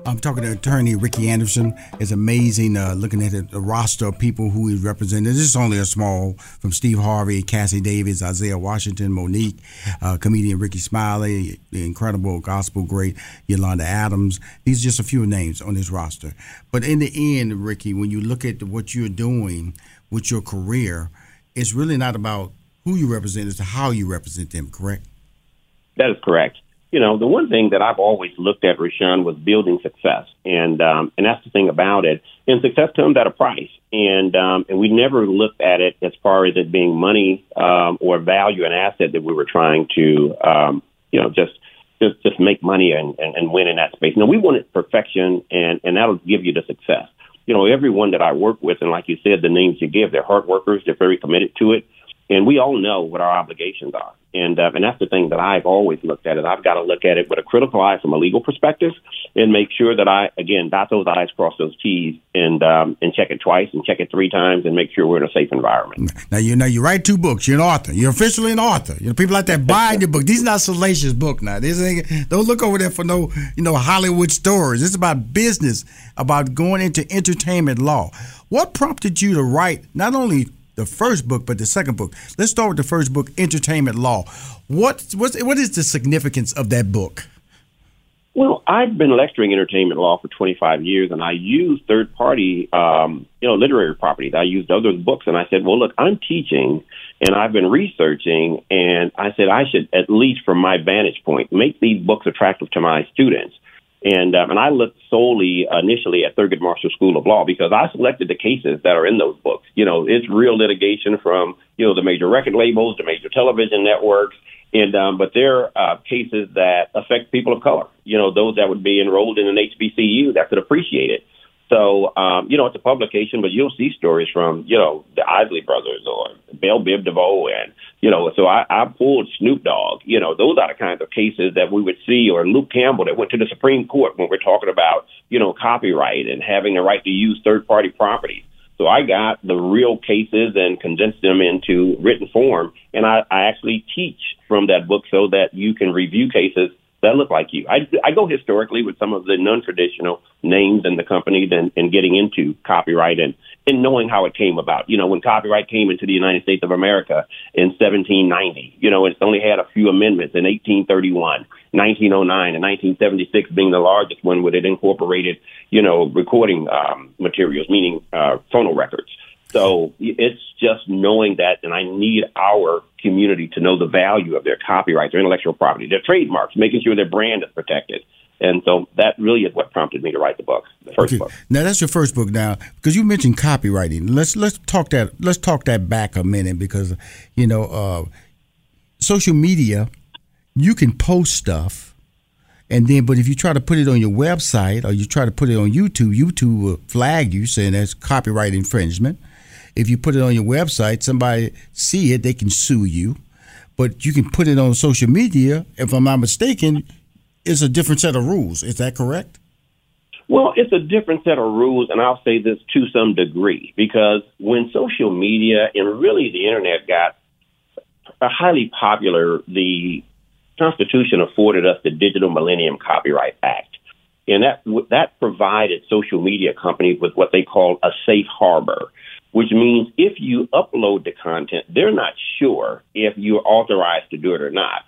I'm talking to attorney Ricky Anderson. It's amazing uh, looking at the, roster of people who he's represented. This is only a small from Steve Harvey, Cassi Davis, Isaiah Washington, Monique, uh, comedian Rickey Smiley, the incredible gospel great Yolanda Adams. These are just a few names on this roster. But in the end, Ricky, when you look at what you're doing with your career, it's really not about who you represent, it's how you represent them, correct? That is correct. You know, the one thing that I've always looked at, Rushion, was building success, and um, and that's the thing about it. And success comes at a price, and um, and we never looked at it as far as it being money um, or value, an asset that we were trying to, um, you know, just just just make money and, and, and win in that space. No, we wanted perfection, and and that'll give you the success. You know, everyone that I work with, and like you said, the names you give, they're hard workers. They're very committed to it, and we all know what our obligations are. And uh, and that's the thing that I've always looked at it. I've got to look at it with a critical eye from a legal perspective, and make sure that I again dot those i's, cross those t's, and um, and check it twice and check it three times, and make sure we're in a safe environment. Now you know you write two books. You're an author. You're officially an author. You know people like that buying your book. These are not salacious book now. This ain't, don't look over there for no you know Hollywood stories. It's about business, about going into entertainment law. What prompted you to write not only the first book, but the second book. Let's start with the first book, Entertainment Law. What what's, what is the significance of that book? Well, I've been lecturing entertainment law for 25 years, and I use third-party, um, you know, literary properties. I used other books, and I said, "Well, look, I'm teaching, and I've been researching, and I said I should, at least from my vantage point, make these books attractive to my students." And um, and I looked solely initially at Thurgood Marshall School of Law because I selected the cases that are in those books. You know, it's real litigation from you know the major record labels, the major television networks, and um, but they're uh, cases that affect people of color. You know, those that would be enrolled in an HBCU that could appreciate it. So, um, you know, it's a publication, but you'll see stories from, you know, the Isley brothers or Bell Biv DeVoe. And, you know, so I, I pulled Snoop Dogg. You know, those are the kinds of cases that we would see, or Luke Campbell that went to the Supreme Court when we're talking about, you know, copyright and having the right to use third party property. So I got the real cases and condensed them into written form. And I, I actually teach from that book so that you can review cases that look like you. I, I go historically with some of the non-traditional names in the companies and, and getting into copyright and, and knowing how it came about. You know, when copyright came into the United States of America in 1790, you know, it's only had a few amendments in 1831, 1909, and 1976 being the largest one where it incorporated, you know, recording um, materials, meaning uh, phono records. So it's just knowing that, and I need our community to know the value of their copyrights, their intellectual property, their trademarks, making sure their brand is protected. And so that really is what prompted me to write the book, the first Okay. book. Now that's your first book. Now, because you mentioned copywriting, let's let's talk that let's talk that back a minute because you know uh, social media, you can post stuff, and then but if you try to put it on your website or you try to put it on YouTube, YouTube will flag you saying that's copyright infringement. If you put it on your website, somebody see it, they can sue you. But you can put it on social media. If I'm not mistaken, it's a different set of rules. Is that correct? Well, it's a different set of rules, and I'll say this to some degree because when social media and really the internet got highly popular, the Constitution afforded us the Digital Millennium Copyright Act, and that that provided social media companies with what they call a safe harbor, which means if you upload the content, they're not sure if you're authorized to do it or not.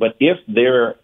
But if they're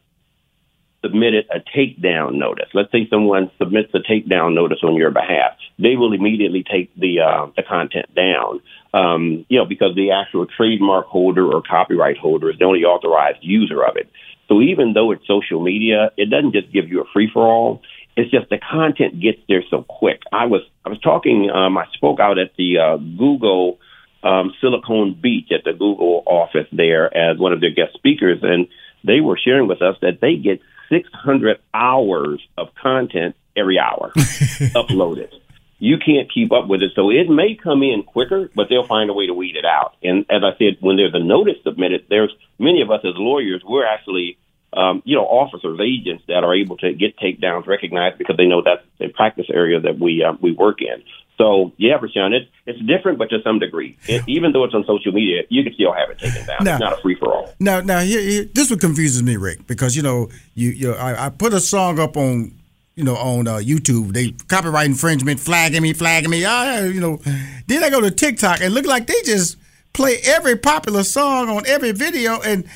submitted a takedown notice. Let's say someone submits a takedown notice on your behalf. They will immediately take the uh, the content down. Um, you know, because the actual trademark holder or copyright holder is the only authorized user of it. So even though it's social media, it doesn't just give you a free for all. It's just the content gets there so quick. I was I was talking. Um, I spoke out at the uh, Google um, Silicon Beach at the Google office there as one of their guest speakers, and they were sharing with us that they get 600 hours of content every hour uploaded. You can't keep up with it, so it may come in quicker, but they'll find a way to weed it out. And as I said, when there's a notice submitted, there's many of us as lawyers, we're actually um, you know, officers, agents that are able to get takedowns recognized because they know that's a practice area that we uh, we work in. So yeah, Rushion, it's it's different, but to some degree, it, even though it's on social media, you can still have it taken down. Now- it's not a free for all. Now, now here, here, this what confuses me, Rick, because you know, you, you, I, I put a song up on, you know, on uh, YouTube. They copyright infringement, flagging me, flagging me. I, you know, then I go to TikTok and look like they just play every popular song on every video, and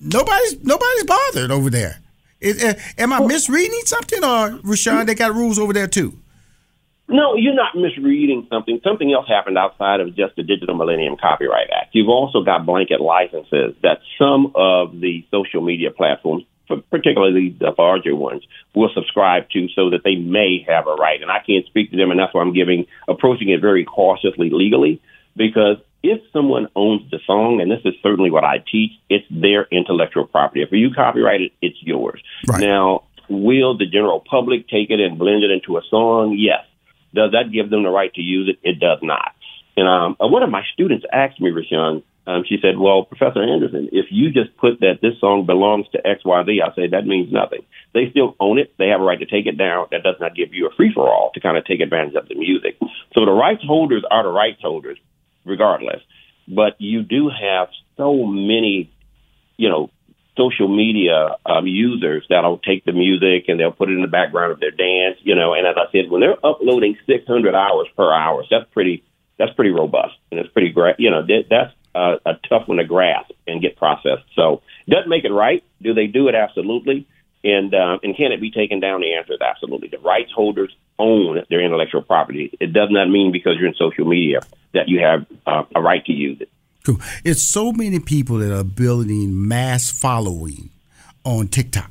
nobody's nobody's bothered over there. Is, uh, am I misreading something, or Rushion? They got rules over there too. No, you're not misreading something. Something else happened outside of just the Digital Millennium Copyright Act. You've also got blanket licenses that some of the social media platforms, particularly the larger ones, will subscribe to so that they may have a right. And I can't speak to them, and that's why I'm giving approaching it very cautiously legally, because if someone owns the song, and this is certainly what I teach, it's their intellectual property. If you copyright it, it's yours. Now, will the general public take it and blend it into a song? Yes. Does that give them the right to use it? It does not. And um, uh, one of my students asked me, Rushion, um, she said, Well, Professor Anderson, if you just put that this song belongs to XYZ, I say that means nothing. They still own it. They have a right to take it down. That does not give you a free for all to kind of take advantage of the music. So the rights holders are the rights holders, regardless. But you do have so many, you know, social media um, users that'll take the music and they'll put it in the background of their dance, you know. And as I said, when they're uploading 600 hours per hour, that's pretty that's pretty robust and it's pretty great. You know, that, that's uh, a tough one to grasp and get processed. So doesn't make it right. Do they do it? Absolutely. And uh, and can it be taken down? The answer is absolutely. The rights holders own their intellectual property. It does not mean because you're in social media that you have uh, a right to use it. Cool. It's so many people that are building mass following on TikTok.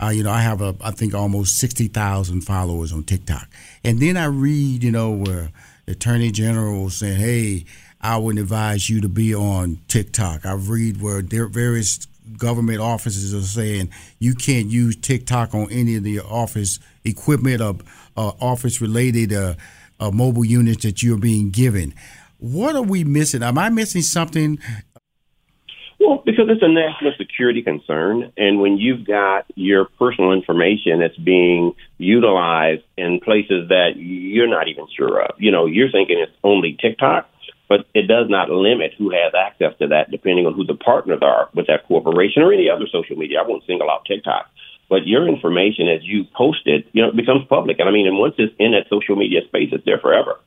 Uh, you know, I have a, I think almost sixty thousand followers on TikTok, and then I read, you know, where the Attorney General saying, "Hey, I would advise you to be on TikTok." I read where there various government offices are saying you can't use TikTok on any of the office equipment or uh, office related uh, uh, mobile units that you're being given. What are we missing? Am I missing something? Well, because it's a national security concern, and when you've got your personal information that's being utilized in places that you're not even sure of, you know, you're thinking it's only TikTok but it does not limit who has access to that depending on who the partners are with that corporation or any other social media. I won't single out TikTok. But your information as you post it, you know, it becomes public. And I mean, and once it's in that social media space, it's there forever.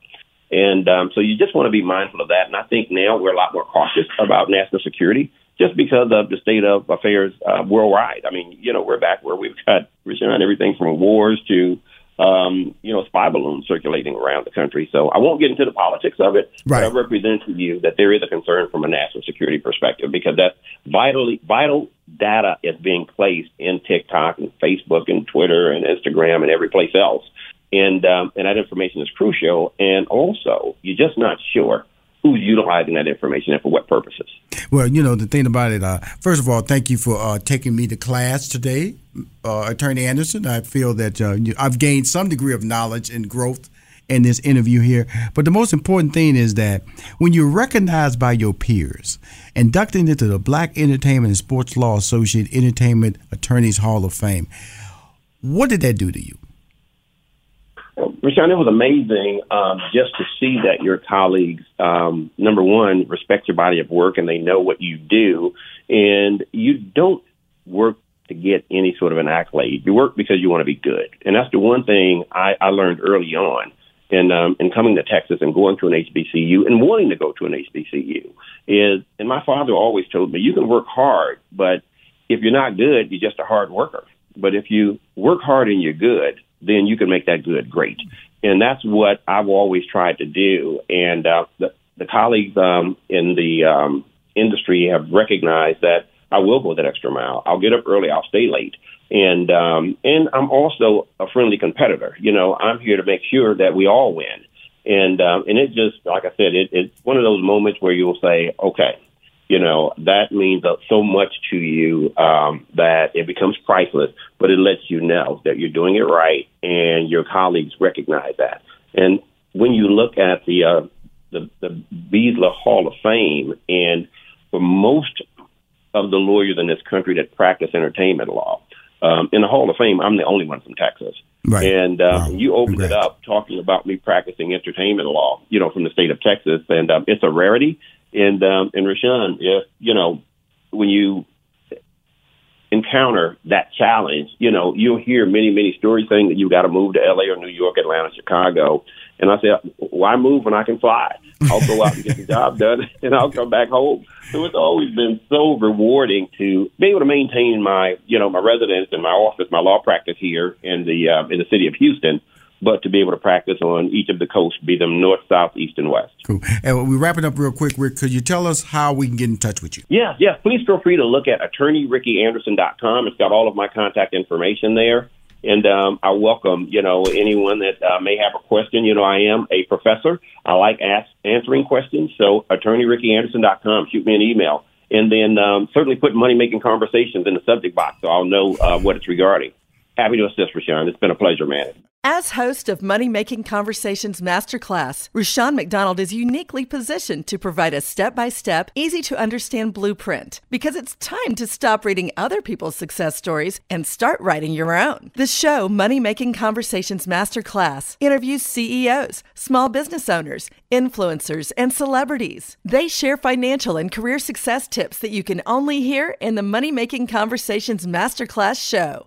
And um, so you just want to be mindful of that. And I think now we're a lot more cautious about national security just because of the state of affairs uh, worldwide. I mean, you know, we're back where we've got we're seeing everything from wars to um, you know, spy balloons circulating around the country. So I won't get into the politics of it, right. but I represent to you that there is a concern from a national security perspective because that vitally vital data is being placed in TikTok and Facebook and Twitter and Instagram and every place else. And um, and that information is crucial. And also, you're just not sure who's utilizing that information and for what purposes. Well, you know, the thing about it, uh, first of all, thank you for uh, taking me to class today, uh, Attorney Anderson. I feel that uh, I've gained some degree of knowledge and growth in this interview here. But the most important thing is that when you're recognized by your peers, inducted into the Black Entertainment and Sports Law Associate Entertainment Attorneys Hall of Fame, what did that do to you? Rushion, it was amazing um, just to see that your colleagues, um, number one, respect your body of work and they know what you do. And you don't work to get any sort of an accolade. You work because you want to be good. And that's the one thing I, I learned early on in, um, in coming to Texas and going to an HBCU and wanting to go to an HBCU is, and my father always told me, you can work hard, but if you're not good, you're just a hard worker. But if you work hard and you're good, then you can make that good great. And that's what I've always tried to do. And uh, the, the colleagues um, in the um, industry have recognized that I will go that extra mile. I'll get up early. I'll stay late. And um, and I'm also a friendly competitor. You know, I'm here to make sure that we all win. And um, and it just like I said, it, it's one of those moments where you'll say, okay, you know, that means so much to you um, that it becomes priceless, but it lets you know that you're doing it right and your colleagues recognize that. And when you look at the, uh, the, the BESLA Hall of Fame, and for most of the lawyers in this country that practice entertainment law, um, in the Hall of Fame, I'm the only one from Texas. Right. And uh, wow. you opened Congrats. it up talking about me practicing entertainment law, you know, from the state of Texas, and um, it's a rarity. And um, and Rushion, if you know when you encounter that challenge, you know you'll hear many many stories saying that you got to move to L.A. or New York, Atlanta, Chicago. And I said, why move when I can fly? I'll go out and get the job done, and I'll come back home. So it's always been so rewarding to be able to maintain my, you know, my residence and my office, my law practice here in the uh, in the city of Houston but to be able to practice on each of the coasts, be them north, south, east, and west. Cool. And we're wrapping up real quick, Rick. Could you tell us how we can get in touch with you? Yeah, yeah. Please feel free to look at attorneyrickyanderson.com. It's got all of my contact information there. And um, I welcome, you know, anyone that uh, may have a question. You know, I am a professor. I like ask, answering questions. So attorneyrickyanderson.com. Shoot me an email. And then um, certainly put money making conversations in the subject box so I'll know uh, what it's regarding. Happy to assist, Rushion. It's been a pleasure, man. As host of Money Making Conversations Masterclass, Rushion McDonald is uniquely positioned to provide a step by step, easy to understand blueprint because it's time to stop reading other people's success stories and start writing your own. The show, Money Making Conversations Masterclass, interviews CEOs, small business owners, influencers, and celebrities. They share financial and career success tips that you can only hear in the Money Making Conversations Masterclass show.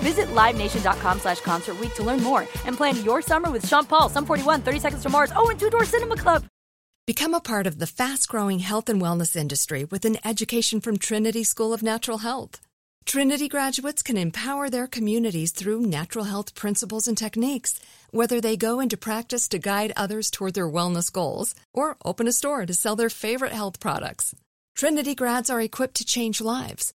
Visit LiveNation.com slash Concert to learn more and plan your summer with Sean Paul, Sum 41, 30 Seconds to Mars, oh, and Two Door Cinema Club. Become a part of the fast-growing health and wellness industry with an education from Trinity School of Natural Health. Trinity graduates can empower their communities through natural health principles and techniques, whether they go into practice to guide others toward their wellness goals or open a store to sell their favorite health products. Trinity grads are equipped to change lives